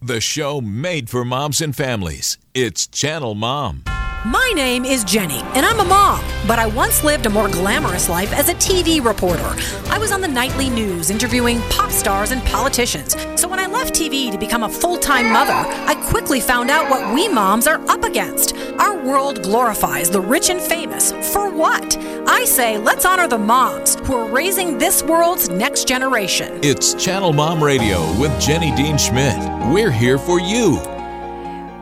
The show made for moms and families. It's Channel Mom. My name is Jenny, and I'm a mom, but I once lived a more glamorous life as a TV reporter. I was on the nightly news interviewing pop stars and politicians. So when I left TV to become a full time mother, I quickly found out what we moms are up against. Our world glorifies the rich and famous. For what? I say let's honor the moms who are raising this world's next generation. It's Channel Mom Radio with Jenny Dean Schmidt. We're here for you.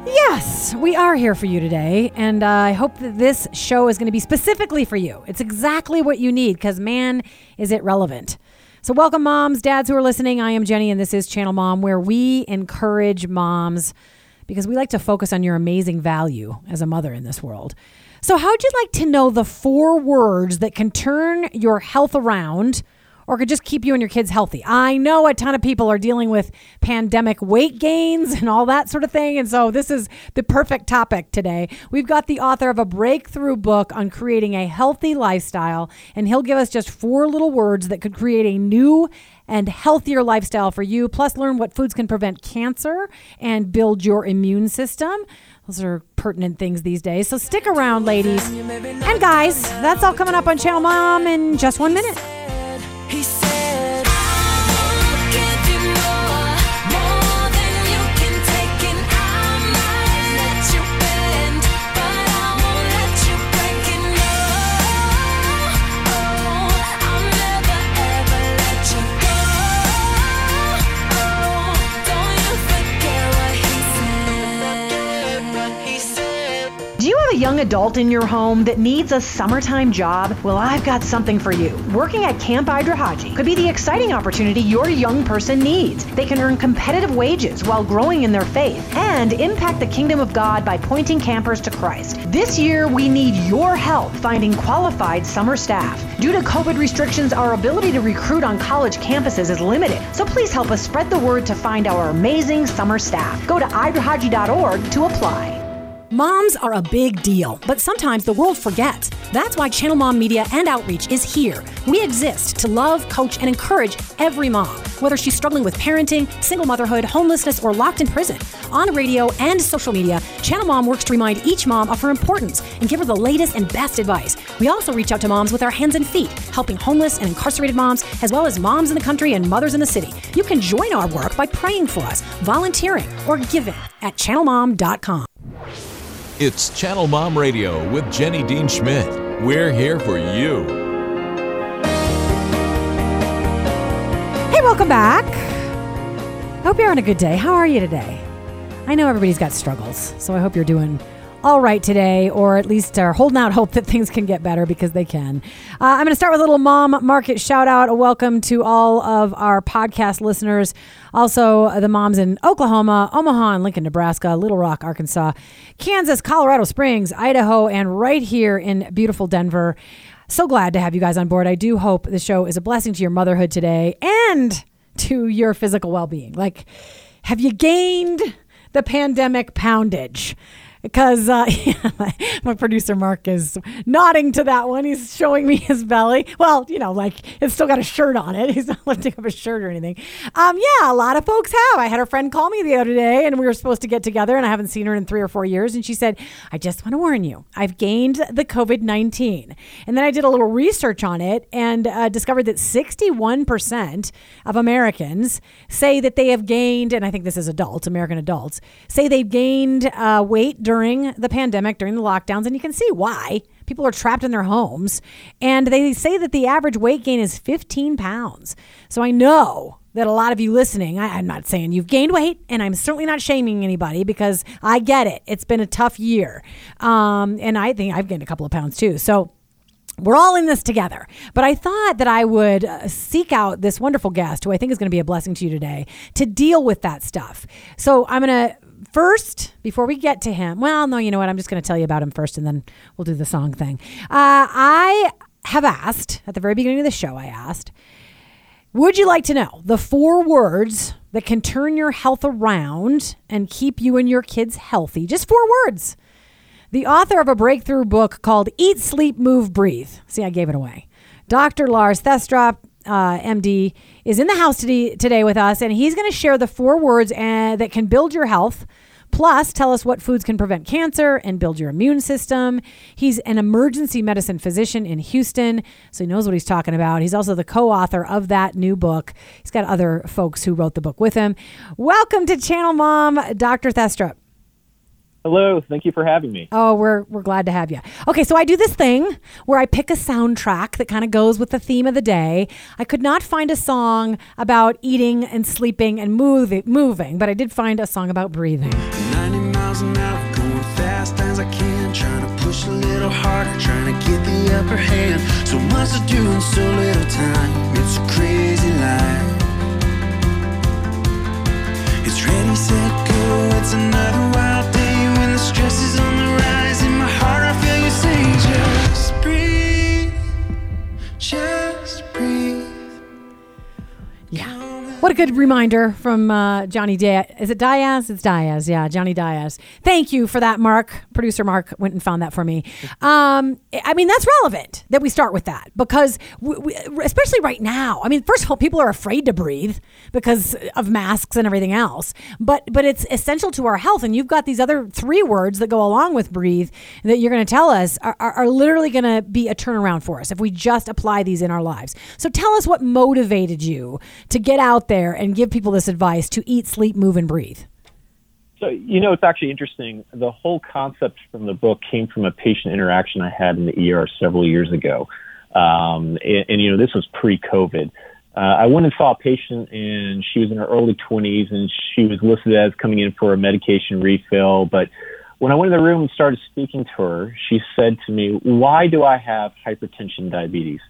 Yes, we are here for you today, and uh, I hope that this show is going to be specifically for you. It's exactly what you need because, man, is it relevant. So, welcome, moms, dads who are listening. I am Jenny, and this is Channel Mom, where we encourage moms because we like to focus on your amazing value as a mother in this world. So, how'd you like to know the four words that can turn your health around? or could just keep you and your kids healthy. I know a ton of people are dealing with pandemic weight gains and all that sort of thing. And so this is the perfect topic today. We've got the author of a breakthrough book on creating a healthy lifestyle, and he'll give us just four little words that could create a new and healthier lifestyle for you. Plus, learn what foods can prevent cancer and build your immune system. Those are pertinent things these days. So stick around, ladies and guys. That's all coming up on Channel Mom in just one minute. Young adult in your home that needs a summertime job? Well, I've got something for you. Working at Camp IdRaHaJe could be the exciting opportunity your young person needs. They can earn competitive wages while growing in their faith and impact the kingdom of God by pointing campers to Christ. This year, we need your help finding qualified summer staff. Due to COVID restrictions, our ability to recruit on college campuses is limited. So please help us spread the word to find our amazing summer staff. Go to idrahaje.org to apply. Moms are a big deal, but sometimes the world forgets. That's why Channel Mom Media and Outreach is here. We exist to love, coach, and encourage every mom, whether she's struggling with parenting, single motherhood, homelessness, or locked in prison. On radio and social media, Channel Mom works to remind each mom of her importance and give her the latest and best advice. We also reach out to moms with our hands and feet, helping homeless and incarcerated moms, as well as moms in the country and mothers in the city. You can join our work by praying for us, volunteering, or giving at channelmom.com. It's Channel Mom Radio with Jenny Dean Schmidt. We're here for you. Hey, welcome back. I hope you're on a good day. How are you today? I know everybody's got struggles, so I hope you're doing all right today, or at least are holding out hope that things can get better because they can. Uh, I'm going to start with a little mom market shout out. A welcome to all of our podcast listeners. Also, uh, the moms in Oklahoma, Omaha, and Lincoln, Nebraska, Little Rock, Arkansas, Kansas, Colorado Springs, Idaho, and right here in beautiful Denver. So glad to have you guys on board. I do hope the show is a blessing to your motherhood today and to your physical well being. Like, have you gained the pandemic poundage? Because uh, my producer Mark is nodding to that one. He's showing me his belly. Well, you know, like it's still got a shirt on it. He's not lifting up his shirt or anything. Um, yeah, a lot of folks have. I had a friend call me the other day, and we were supposed to get together, and I haven't seen her in three or four years. And she said, "I just want to warn you, I've gained the COVID nineteen." And then I did a little research on it and uh, discovered that sixty-one percent of Americans say that they have gained, and I think this is adults, American adults, say they've gained uh, weight during the pandemic, during the lockdowns, and you can see why. People are trapped in their homes, and they say that the average weight gain is 15 pounds. So I know that a lot of you listening, I, I'm not saying you've gained weight, and I'm certainly not shaming anybody because I get it. It's been a tough year. Um, and I think I've gained a couple of pounds too. So we're all in this together. But I thought that I would uh, seek out this wonderful guest who I think is going to be a blessing to you today to deal with that stuff. So I'm going to first, before we get to him, well, no, you know what? I'm just going to tell you about him first and then we'll do the song thing. Uh, I have asked at the very beginning of the show, I asked, would you like to know the four words that can turn your health around and keep you and your kids healthy? Just four words. The author of a breakthrough book called Eat, Sleep, Move, Breathe. See, I gave it away. Dr. Lars Thestrup uh, MD, is in the house today, today with us, and he's going to share the four words uh, that can build your health. Plus, tell us what foods can prevent cancer and build your immune system. He's an emergency medicine physician in Houston, so he knows what he's talking about. He's also the co author of that new book. He's got other folks who wrote the book with him. Welcome to Channel Mom, Dr. Thestrup. Hello, thank you for having me. Oh, we're we're glad to have you. Okay, so I do this thing where I pick a soundtrack that kind of goes with the theme of the day. I could not find a song about eating and sleeping and moving, moving, but I did find a song about breathing. 90 miles an hour, going fast as I can. Trying to push a little harder, trying to get the upper hand. So much to do in so little time. It's a crazy life. It's ready, set, go. It's another wild is on the What a good reminder from uh, Johnny Diaz. Is it Diaz? It's Diaz. Yeah, Johnny Diaz. Thank you for that, Mark. Producer Mark went and found that for me. Um, I mean, that's relevant that we start with that because, we, we, especially right now. I mean, first of all, people are afraid to breathe because of masks and everything else. But but it's essential to our health. And you've got these other three words that go along with breathe that you're going to tell us are, are, are literally going to be a turnaround for us if we just apply these in our lives. So tell us what motivated you to get out there and give people this advice to eat, sleep, move, and breathe. So, you know, it's actually interesting. The whole concept from the book came from a patient interaction I had in the ER several years ago. Um, and, and, you know, this was pre COVID. Uh, I went and saw a patient, and she was in her early 20s, and she was listed as coming in for a medication refill. But when I went in the room and started speaking to her, she said to me, Why do I have hypertension diabetes?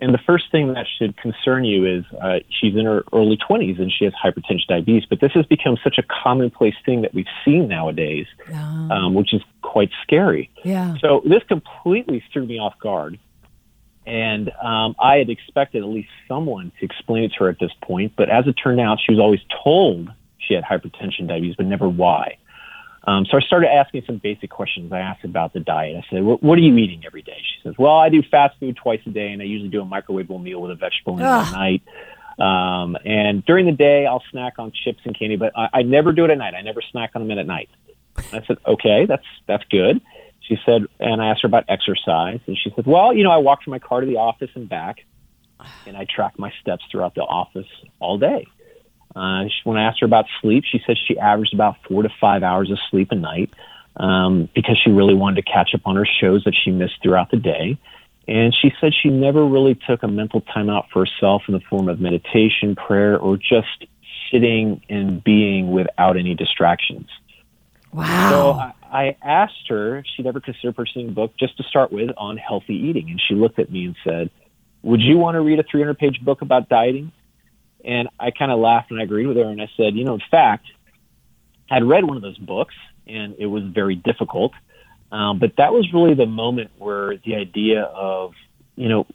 And the first thing that should concern you is uh, she's in her early 20s and she has hypertension diabetes, but this has become such a commonplace thing that we've seen nowadays, um, which is quite scary. Yeah. So this completely threw me off guard. And um, I had expected at least someone to explain it to her at this point, but as it turned out, she was always told she had hypertension diabetes, but never why. Um, so I started asking some basic questions. I asked about the diet. I said, what, what are you eating every day? She says, well, I do fast food twice a day, and I usually do a microwavable meal with a vegetable in it at night. Um, and during the day, I'll snack on chips and candy, but I, I never do it at night. I never snack on them at night. I said, okay, that's that's good. She said, and I asked her about exercise, and she said, well, you know, I walk from my car to the office and back, and I track my steps throughout the office all day. Uh, she, when I asked her about sleep, she said she averaged about four to five hours of sleep a night um, because she really wanted to catch up on her shows that she missed throughout the day. And she said she never really took a mental time out for herself in the form of meditation, prayer, or just sitting and being without any distractions. Wow. So I, I asked her if she'd ever consider purchasing a book just to start with on healthy eating. And she looked at me and said, Would you want to read a 300 page book about dieting? And I kind of laughed and I agreed with her. And I said, You know, in fact, I'd read one of those books and it was very difficult. Um, but that was really the moment where the idea of, you know,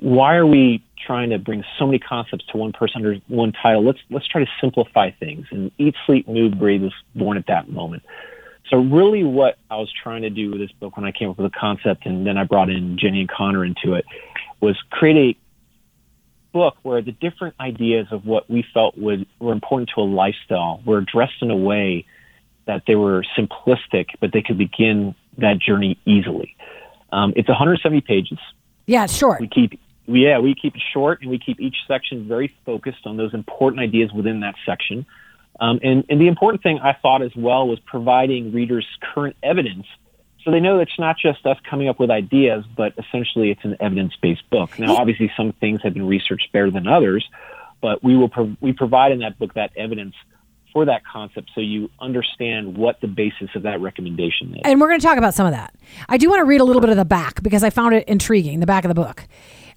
why are we trying to bring so many concepts to one person under one title? Let's let's try to simplify things. And eat, sleep, move, breathe was born at that moment. So really, what I was trying to do with this book when I came up with the concept, and then I brought in Jenny and Connor into it, was create a book where the different ideas of what we felt would were important to a lifestyle were addressed in a way that they were simplistic, but they could begin that journey easily. Um, it's 170 pages. yeah, it's short. We keep yeah, we keep it short and we keep each section very focused on those important ideas within that section. Um, and, and the important thing I thought as well was providing readers current evidence so they know it's not just us coming up with ideas, but essentially it's an evidence-based book. Now, obviously, some things have been researched better than others, but we will pro- we provide in that book that evidence for that concept so you understand what the basis of that recommendation is. And we're going to talk about some of that. I do want to read a little bit of the back because I found it intriguing, the back of the book.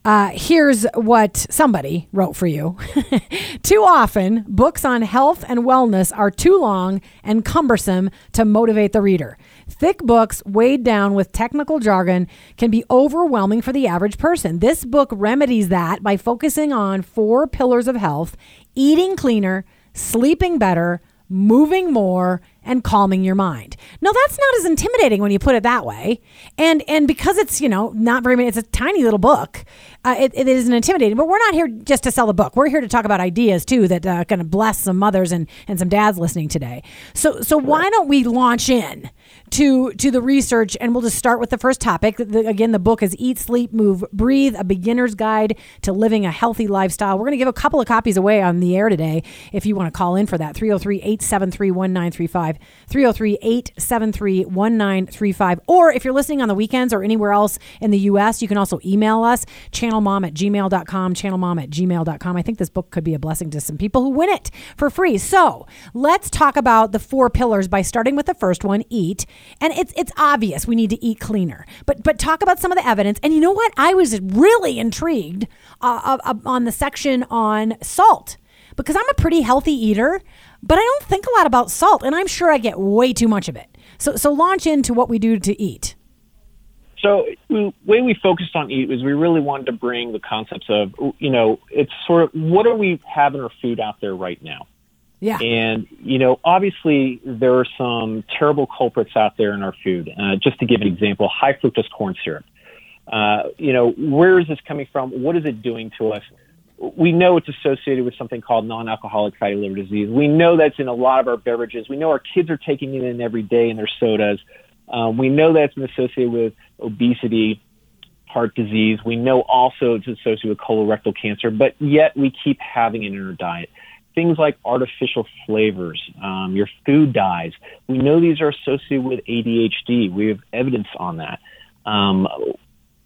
Uh, here's what somebody wrote for you. too often, books on health and wellness are too long and cumbersome to motivate the reader. Thick books weighed down with technical jargon can be overwhelming for the average person. This book remedies that by focusing on four pillars of health eating cleaner, sleeping better, moving more, and calming your mind. Now that's not as intimidating when you put it that way, and and because it's you know not very many, it's a tiny little book. Uh, it, it isn't intimidating, but we're not here just to sell the book. We're here to talk about ideas too that uh, going to bless some mothers and, and some dads listening today. So so why don't we launch in to to the research and we'll just start with the first topic. The, again, the book is Eat, Sleep, Move, Breathe: A Beginner's Guide to Living a Healthy Lifestyle. We're going to give a couple of copies away on the air today if you want to call in for that. 303-873-1935. 303-873-1935. Or if you're listening on the weekends or anywhere else in the US, you can also email us channelmom at gmail.com, channelmom at gmail.com. I think this book could be a blessing to some people who win it for free. So let's talk about the four pillars by starting with the first one, eat. And it's it's obvious we need to eat cleaner. But but talk about some of the evidence. And you know what? I was really intrigued uh, uh, on the section on salt because I'm a pretty healthy eater, but I don't think a lot about salt, and I'm sure I get way too much of it. So so launch into what we do to eat. So the way we focused on eat was we really wanted to bring the concepts of, you know, it's sort of what do we have in our food out there right now? Yeah. And, you know, obviously there are some terrible culprits out there in our food. Uh, just to give an example, high fructose corn syrup. Uh, you know, where is this coming from? What is it doing to us? We know it's associated with something called non-alcoholic fatty liver disease. We know that's in a lot of our beverages. We know our kids are taking it in every day in their sodas. Um, we know that's been associated with obesity, heart disease. We know also it's associated with colorectal cancer, but yet we keep having it in our diet. Things like artificial flavors, um, your food dyes. We know these are associated with ADHD. We have evidence on that. Um,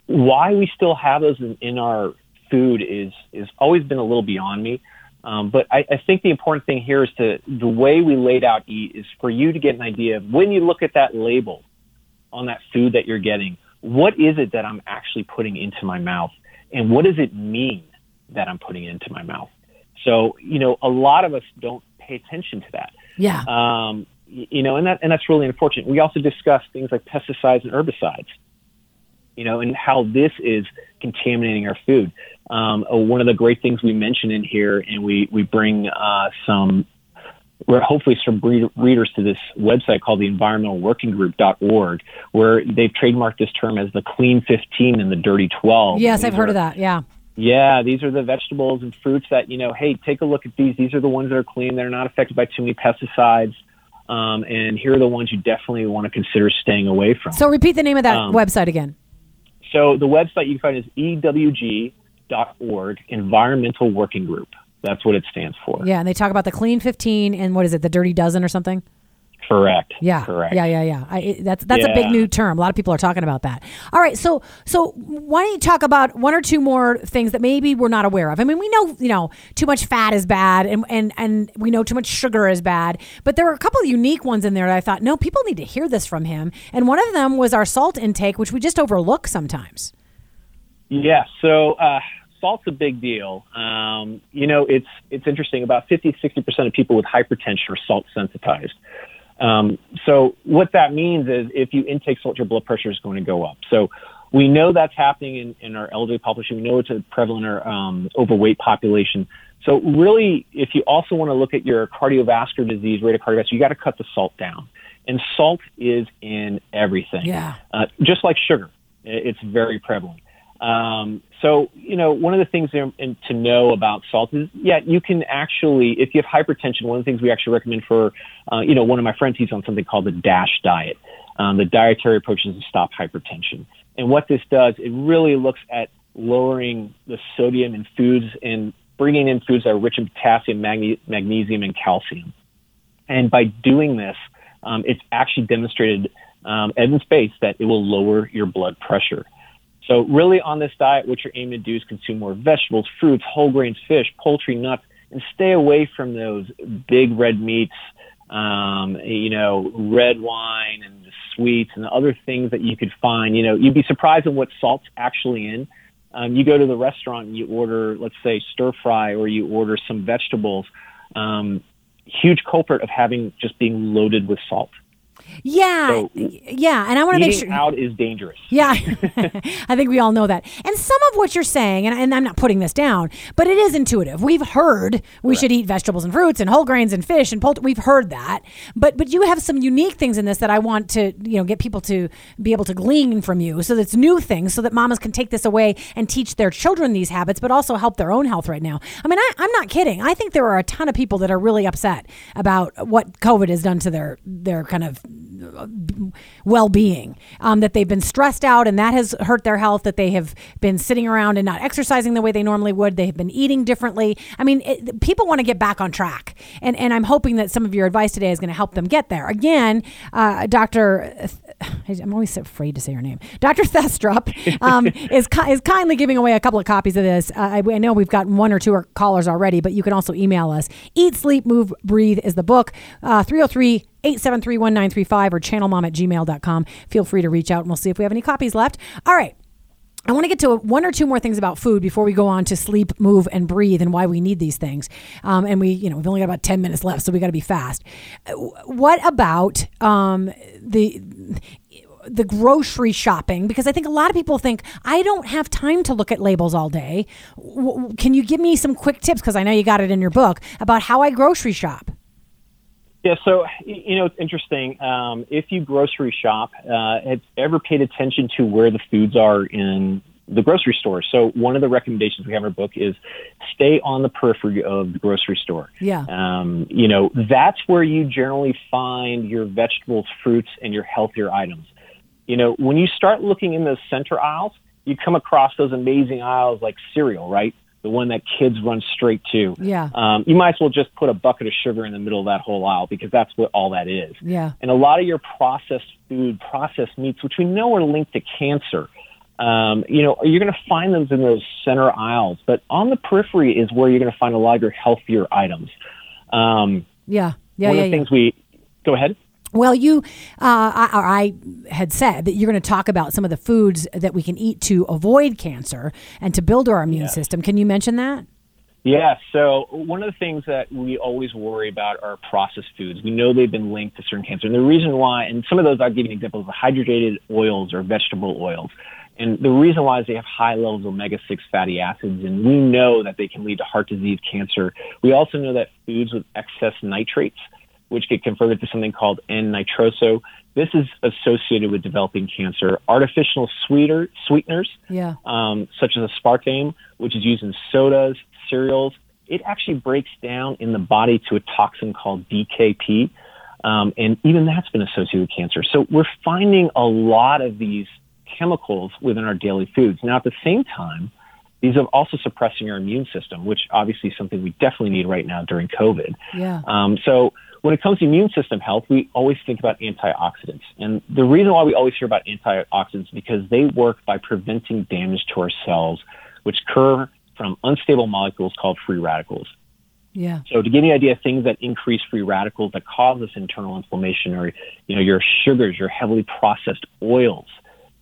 why we still have those in, in our food is is always been a little beyond me. Um, but I, I think the important thing here is to the way we laid out eat is for you to get an idea of when you look at that label on that food that you're getting, what is it that I'm actually putting into my mouth, and what does it mean that I'm putting into my mouth? So you know, a lot of us don't pay attention to that. Yeah. Um, you know, and that and that's really unfortunate. We also discuss things like pesticides and herbicides. You know, and how this is contaminating our food. Um, uh, one of the great things we mention in here, and we we bring uh, some, we're hopefully some read- readers to this website called the environmentalworkinggroup.org, where they've trademarked this term as the clean 15 and the dirty 12. yes, I've heard of that. Yeah. yeah, these are the vegetables and fruits that, you know, hey, take a look at these. These are the ones that are clean. They're not affected by too many pesticides. Um, and here are the ones you definitely want to consider staying away from. So repeat the name of that Um, website again. So the website you can find is ewg.org, Environmental Working Group. That's what it stands for. Yeah, and they talk about the clean 15 and what is it, the dirty dozen or something? Correct. Yeah, Correct. yeah, yeah, yeah. I, it, that's that's a big new term. A lot of people are talking about that. All right, so so why don't you talk about one or two more things that maybe we're not aware of? I mean, we know you know too much fat is bad, and and and we know too much sugar is bad, but there were a couple of unique ones in there that I thought no, people need to hear this from him. And one of them was our salt intake, which we just overlook sometimes. Yeah. So uh, salt's a big deal. Um, you know, it's it's interesting. About 50, 60 percent of people with hypertension are salt sensitized. Um, so what that means is if you intake salt, your blood pressure is going to go up. So we know that's happening in, in our elderly population. We know it's a prevalent in our um, overweight population. So really, if you also want to look at your cardiovascular disease, rate of cardiovascular, you got to cut the salt down. And salt is in everything. Yeah. Uh, just like sugar, it's very prevalent. Um, so, you know, one of the things to know about salt is, yeah, you can actually, if you have hypertension, one of the things we actually recommend for, uh, you know, one of my friends, he's on something called the DASH diet. Um, the dietary approach is to stop hypertension. And what this does, it really looks at lowering the sodium in foods and bringing in foods that are rich in potassium, magne- magnesium, and calcium. And by doing this, um, it's actually demonstrated um, evidence-based that it will lower your blood pressure. So really on this diet, what you're aiming to do is consume more vegetables, fruits, whole grains, fish, poultry, nuts, and stay away from those big red meats, um, you know, red wine and the sweets and the other things that you could find. You know, you'd be surprised at what salt's actually in. Um, you go to the restaurant and you order, let's say, stir fry, or you order some vegetables. Um, huge culprit of having just being loaded with salt. Yeah, So- yeah, and I want to make sure. out is dangerous. Yeah, I think we all know that. And some of what you're saying, and, and I'm not putting this down, but it is intuitive. We've heard we should eat vegetables and fruits and whole grains and fish and poultry. We've heard that, but but you have some unique things in this that I want to you know get people to be able to glean from you. So that's new things, so that mamas can take this away and teach their children these habits, but also help their own health right now. I mean, I, I'm not kidding. I think there are a ton of people that are really upset about what COVID has done to their their kind of well-being um, that they've been stressed out and that has hurt their health that they have been sitting around and not exercising the way they normally would they have been eating differently i mean it, people want to get back on track and, and i'm hoping that some of your advice today is going to help them get there again uh, dr I'm always afraid to say her name. Dr. Thestrup um, is ki- is kindly giving away a couple of copies of this. Uh, I, I know we've got one or two callers already, but you can also email us. Eat, Sleep, Move, Breathe is the book. Uh, 303 873 1935 or channelmom at gmail.com. Feel free to reach out and we'll see if we have any copies left. All right. I want to get to one or two more things about food before we go on to sleep, move, and breathe, and why we need these things. Um, and we, you know, we've only got about ten minutes left, so we got to be fast. Uh, What about um, the the grocery shopping? Because I think a lot of people think I don't have time to look at labels all day. W- Can you give me some quick tips? Because I know you got it in your book about how I grocery shop. Yeah, so you know it's interesting. Um, if you grocery shop, uh, have you ever paid attention to where the foods are in the grocery store? So one of the recommendations we have in our book is stay on the periphery of the grocery store. Yeah. Um, you know that's where you generally find your vegetables, fruits, and your healthier items. You know when you start looking in those center aisles, you come across those amazing aisles like cereal, right? The one that kids run straight to. Yeah. Um, you might as well just put a bucket of sugar in the middle of that whole aisle because that's what all that is. Yeah. And a lot of your processed food, processed meats, which we know are linked to cancer, um, you know, you're going to find them in those center aisles. But on the periphery is where you're going to find a lot of your healthier items. Um, Yeah. Yeah. one yeah. of the yeah. things we go ahead. Well, you, uh, I, or I had said that you're going to talk about some of the foods that we can eat to avoid cancer and to build our immune system. Can you mention that? Yeah, so one of the things that we always worry about are processed foods. We know they've been linked to certain cancer. And the reason why, and some of those I'll give you an example of hydrated oils or vegetable oils. And the reason why is they have high levels of omega 6 fatty acids, and we know that they can lead to heart disease, cancer. We also know that foods with excess nitrates, which get converted to something called N-nitroso, this is associated with developing cancer. Artificial sweeter, sweeteners, Yeah. um, such as aspartame, which is used in sodas, cereals, it actually breaks down in the body to a toxin called DKP. Um, and even that's been associated with cancer. So we're finding a lot of these chemicals within our daily foods. Now, at the same time, these are also suppressing our immune system, which obviously is something we definitely need right now during COVID. Yeah. Um, so when it comes to immune system health, we always think about antioxidants. And the reason why we always hear about antioxidants is because they work by preventing damage to our cells, which occur from unstable molecules called free radicals. Yeah. So to give you an idea, things that increase free radicals that cause this internal inflammation are, you know, your sugars, your heavily processed oils,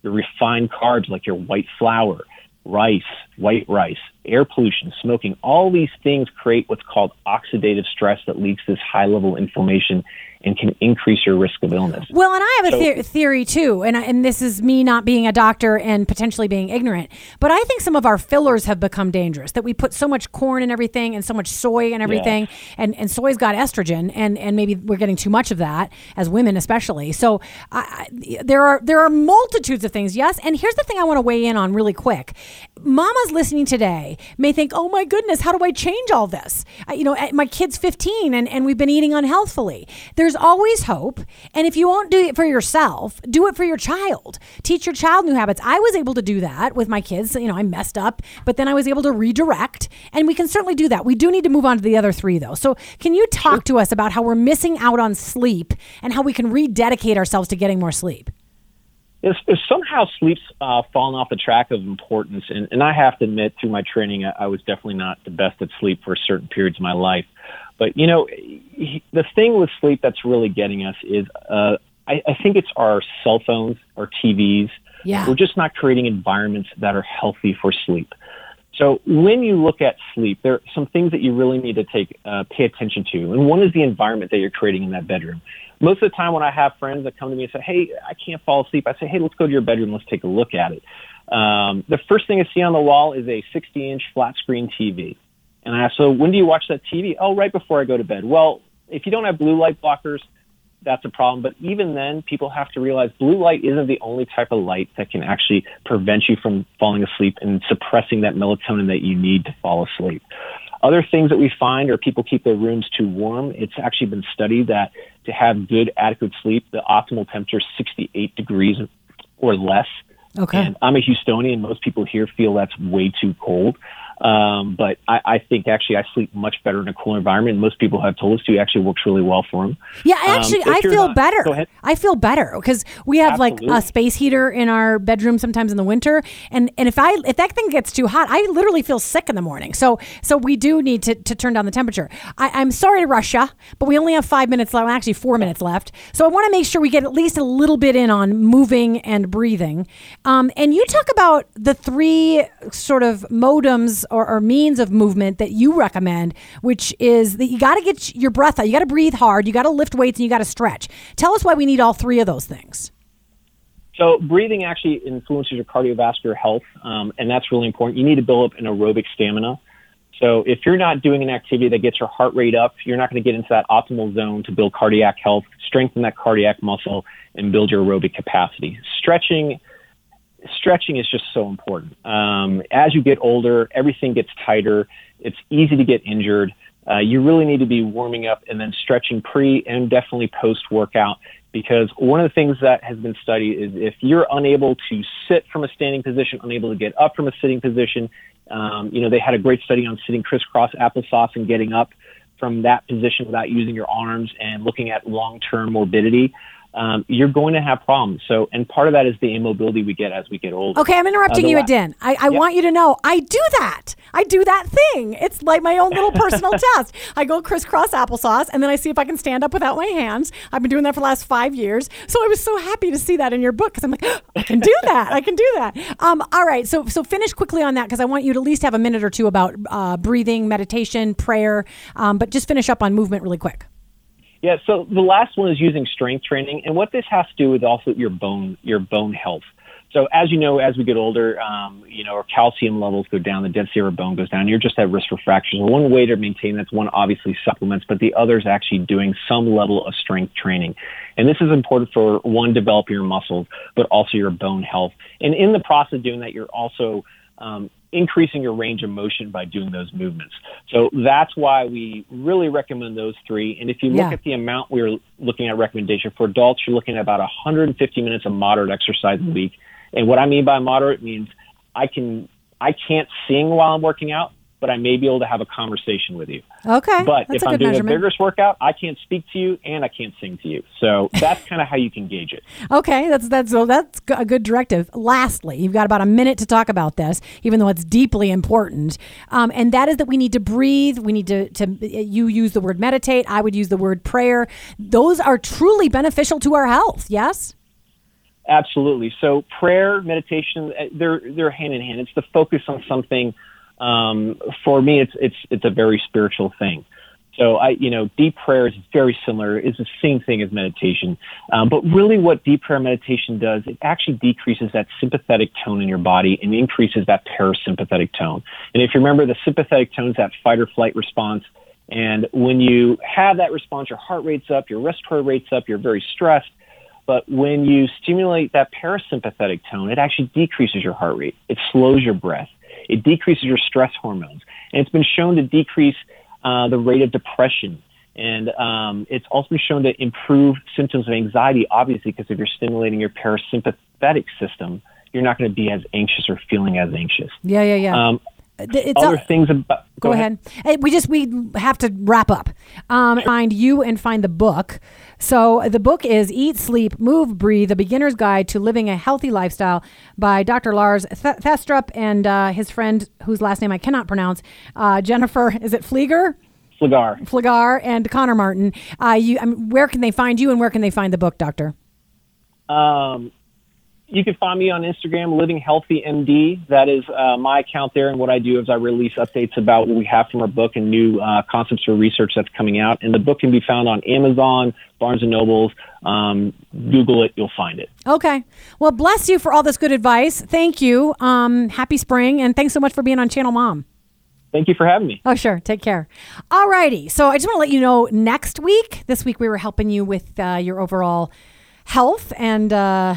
your refined carbs like your white flour, rice, white rice, air pollution, smoking. All these things create what's called oxidative stress that leads to this high level inflammation and can increase your risk of illness. Well, and I have a So- the- theory too, and I, and this is me not being a doctor and potentially being ignorant, but I think some of our fillers have become dangerous. That we put so much corn and everything, and so much soy and everything, and and soy's got estrogen, and and maybe we're getting too much of that as women, especially. So I, I, there are there are multitudes of things. Yes, and here's the thing I want to weigh in on really quick. Mamas listening today may think, "Oh my goodness, how do I change all this?" I, you know, my kid's 15, and and we've been eating unhealthfully. There's always hope, and if you won't do it for yourself, do it for your child. Teach your child new habits. I was able to do that with my kids. You know, I messed up, but then I was able to redirect, and we can certainly do that. We do need to move on to the other three, though. So, can you talk to us about how we're missing out on sleep and how we can rededicate ourselves to getting more sleep? If, if somehow sleep's uh, fallen off the track of importance, and, and I have to admit, through my training, I, I was definitely not the best at sleep for certain periods of my life. But you know, he- the thing with sleep that's really getting us is, uh, I, I think it's our cell phones, our TVs. Yeah. We're just not creating environments that are healthy for sleep. So when you look at sleep, there are some things that you really need to take uh, pay attention to, and one is the environment that you're creating in that bedroom. Most of the time, when I have friends that come to me and say, "Hey, I can't fall asleep," I say, "Hey, let's go to your bedroom. Let's take a look at it." Um, the first thing I see on the wall is a 60-inch flat screen TV, and I ask, "So when do you watch that TV?" "Oh, right before I go to bed." Well, if you don't have blue light blockers, that's a problem. But even then, people have to realize blue light isn't the only type of light that can actually prevent you from falling asleep and suppressing that melatonin that you need to fall asleep. Other things that we find are people keep their rooms too warm. It's actually been studied that to have good, adequate sleep, the optimal temperature is 68 degrees or less. Okay. And I'm a Houstonian. Most people here feel that's way too cold. Um, but I, I think actually I sleep much better in a cooler environment. Most people have told us to. It actually works really well for them. Yeah, Um, actually, if I feel not- better. Go ahead. I feel better because we have like a space heater in our bedroom sometimes in the winter, and and if I if that thing gets too hot, I literally feel sick in the morning. So so we do need to, to turn down the temperature. I, I'm sorry to rush ya, but we only have five minutes left. Actually, four minutes left. So I want to make sure we get at least a little bit in on moving and breathing. Um, and you talk about the three sort of modems or, or means of movement that you recommend, which is that you got to get your breath out. You got to breathe hard. You got to lift weights and you got to stretch. Tell us why we need all three of those things. So breathing actually influences your cardiovascular health, um, and that's really important. You need to build up an aerobic stamina. So if you're not doing an activity that gets your heart rate up, you're not going to get into that optimal zone to build cardiac health, strengthen that cardiac muscle, and build your aerobic capacity. Stretching, stretching is just so important. Um, as you get older, everything gets tighter. It's easy to get injured. Uh, you really need to be warming up and then stretching pre and definitely post workout because one of the things that has been studied is if you're unable to sit from a standing position, unable to get up from a sitting position, um, you know, they had a great study on sitting crisscross applesauce and getting up from that position without using your arms and looking at long-term morbidity. Um, you're going to have problems. So, and part of that is the immobility we get as we get older. Okay, I'm interrupting you again. I, I want you to know I do that. I do that thing. It's like my own little personal test. I go crisscross applesauce and then I see if I can stand up without my hands. I've been doing that for the last five years. So I was so happy to see that in your book because I'm like, I can do that. I can do that. Um, all right. So so finish quickly on that because I want you to at least have a minute or two about uh, breathing, meditation, prayer. Um, but just finish up on movement really quick. Yeah, so the last one is using strength training, and what this has to do with also your bone your bone health. So as you know, as we get older, um, you know, our calcium levels go down, the density of our bone goes down. You're just at risk for fractures. One way to maintain that's one obviously supplements, but the other is actually doing some level of strength training. And this is important for one, developing your muscles, but also your bone health. And in the process of doing that, you're also um, increasing your range of motion by doing those movements. So that's why we really recommend those three. And if you look Yeah. at the amount we're looking at recommendation for adults, you're looking at about 150 minutes of moderate exercise a week. And what I mean by moderate means I can I can't sing while I'm working out, but I may be able to have a conversation with you. Okay. But That's if I'm doing measurement. a vigorous workout, I can't speak to you and I can't sing to you. So that's kind of how you can gauge it. Okay, that's that's so that's a good directive. Lastly, you've got about a minute to talk about this, even though it's deeply important, um, and that is that we need to breathe. We need to to you use the word meditate. I would use the word prayer. Those are truly beneficial to our health. Yes. Absolutely. So prayer, meditation, uh, they're they're hand in hand. It's the focus on something. Um, for me, it's it's it's a very spiritual thing. So I, you know, deep prayer is very similar. It's the same thing as meditation. Um, but really, what deep prayer meditation does, it actually decreases that sympathetic tone in your body and increases that parasympathetic tone. And if you remember, the sympathetic tone is that fight or flight response. And when you have that response, your heart rate's up, your respiratory rate's up, you're very stressed. But when you stimulate that parasympathetic tone, it actually decreases your heart rate. It slows your breath. It decreases your stress hormones. And it's been shown to decrease uh, the rate of depression. And um, it's also been shown to improve symptoms of anxiety, obviously, because if you're stimulating your parasympathetic system, you're not going to be as anxious or feeling as anxious. Yeah, yeah, yeah. Um, it's other things about. Go, ahead. Hey, we just we have to wrap up. Um, find you and find the book. So the book is "Eat, Sleep, Move, Breathe: A Beginner's Guide to Living a Healthy Lifestyle" by Dr. Lars Th- Thestrup and uh, his friend, whose last name I cannot pronounce, uh, Jennifer. Is it Flieger? Flagar. Flagar and Connor Martin. Uh, you, I mean, where can they find you and where can they find the book, Doctor? Um, you can find me on Instagram, Living Healthy MD. That is uh, my account there. And what I do is I release updates about what we have from our book and new uh, concepts for research that's coming out. And the book can be found on Amazon, Barnes and Nobles. Um, Google it, you'll find it. Okay. Well, bless you for all this good advice. Thank you. Um, happy spring, and thanks so much for being on Channel Mom. Thank you for having me. Oh, sure. Take care. All righty. So I just want to let you know next week, this week we were helping you with uh, your overall health and uh,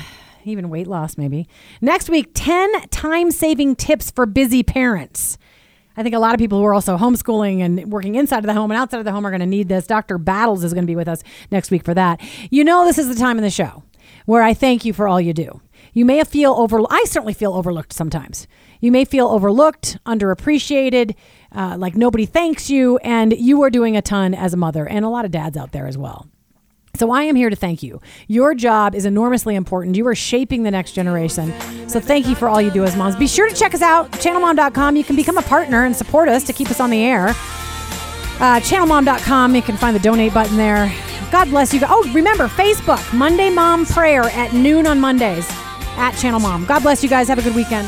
even weight loss, maybe. Next week, 10 time saving tips for busy parents. I think a lot of people who are also homeschooling and working inside of the home and outside of the home are going to need this. Dr. Battles is going to be with us next week for that. You know, this is the time in the show where I thank you for all you do. You may feel over. I certainly feel overlooked sometimes. You may feel overlooked, underappreciated, uh, like nobody thanks you, and you are doing a ton as a mother, and a lot of dads out there as well. So I am here to thank you. Your job is enormously important. You are shaping the next generation. So thank you for all you do as moms. Be sure to check us out, channelmom.com. You can become a partner and support us to keep us on the air. Uh, channelmom.com. You can find the donate button there. God bless you. Oh, remember Facebook, Monday Mom Prayer at noon on Mondays at Channel Mom. God bless you guys. Have a good weekend.